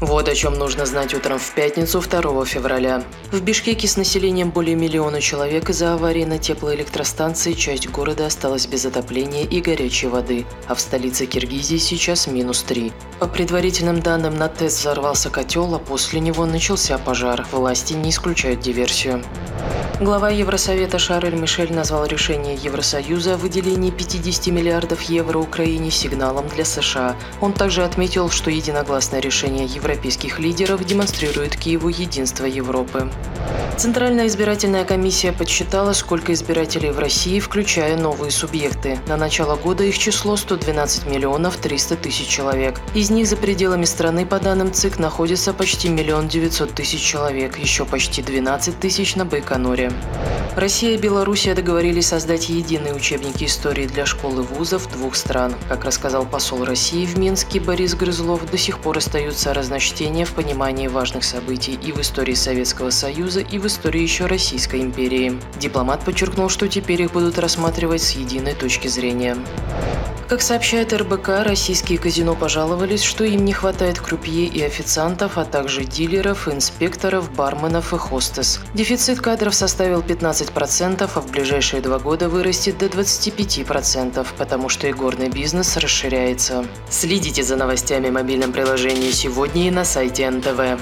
Вот о чем нужно знать утром в пятницу 2 февраля. В Бишкеке с населением более миллиона человек из-за аварии на теплоэлектростанции часть города осталась без отопления и горячей воды, а в столице Киргизии сейчас минус 3. По предварительным данным, на ТЭС взорвался котел, а после него начался пожар. Власти не исключают диверсию. Глава Евросовета Шарль Мишель назвал решение Евросоюза о выделении 50 миллиардов евро Украине сигналом для США. Он также отметил, что единогласное решение европейских лидеров демонстрирует Киеву единство Европы. Центральная избирательная комиссия подсчитала, сколько избирателей в России, включая новые субъекты. На начало года их число 112 миллионов 300 тысяч человек. Из них за пределами страны, по данным ЦИК, находится почти миллион девятьсот тысяч человек, еще почти 12 тысяч на Байконуре. Россия и Белоруссия договорились создать единые учебники истории для школ и вузов двух стран. Как рассказал посол России в Минске Борис Грызлов, до сих пор остаются разночтения в понимании важных событий и в истории Советского Союза, и в истории еще Российской империи. Дипломат подчеркнул, что теперь их будут рассматривать с единой точки зрения. Как сообщает РБК, российские казино пожаловались, что им не хватает крупье и официантов, а также дилеров, инспекторов, барменов и хостес. Дефицит кадров составил 15%, а в ближайшие два года вырастет до 25%, потому что игорный бизнес расширяется. Следите за новостями в мобильном приложении сегодня и на сайте НТВ.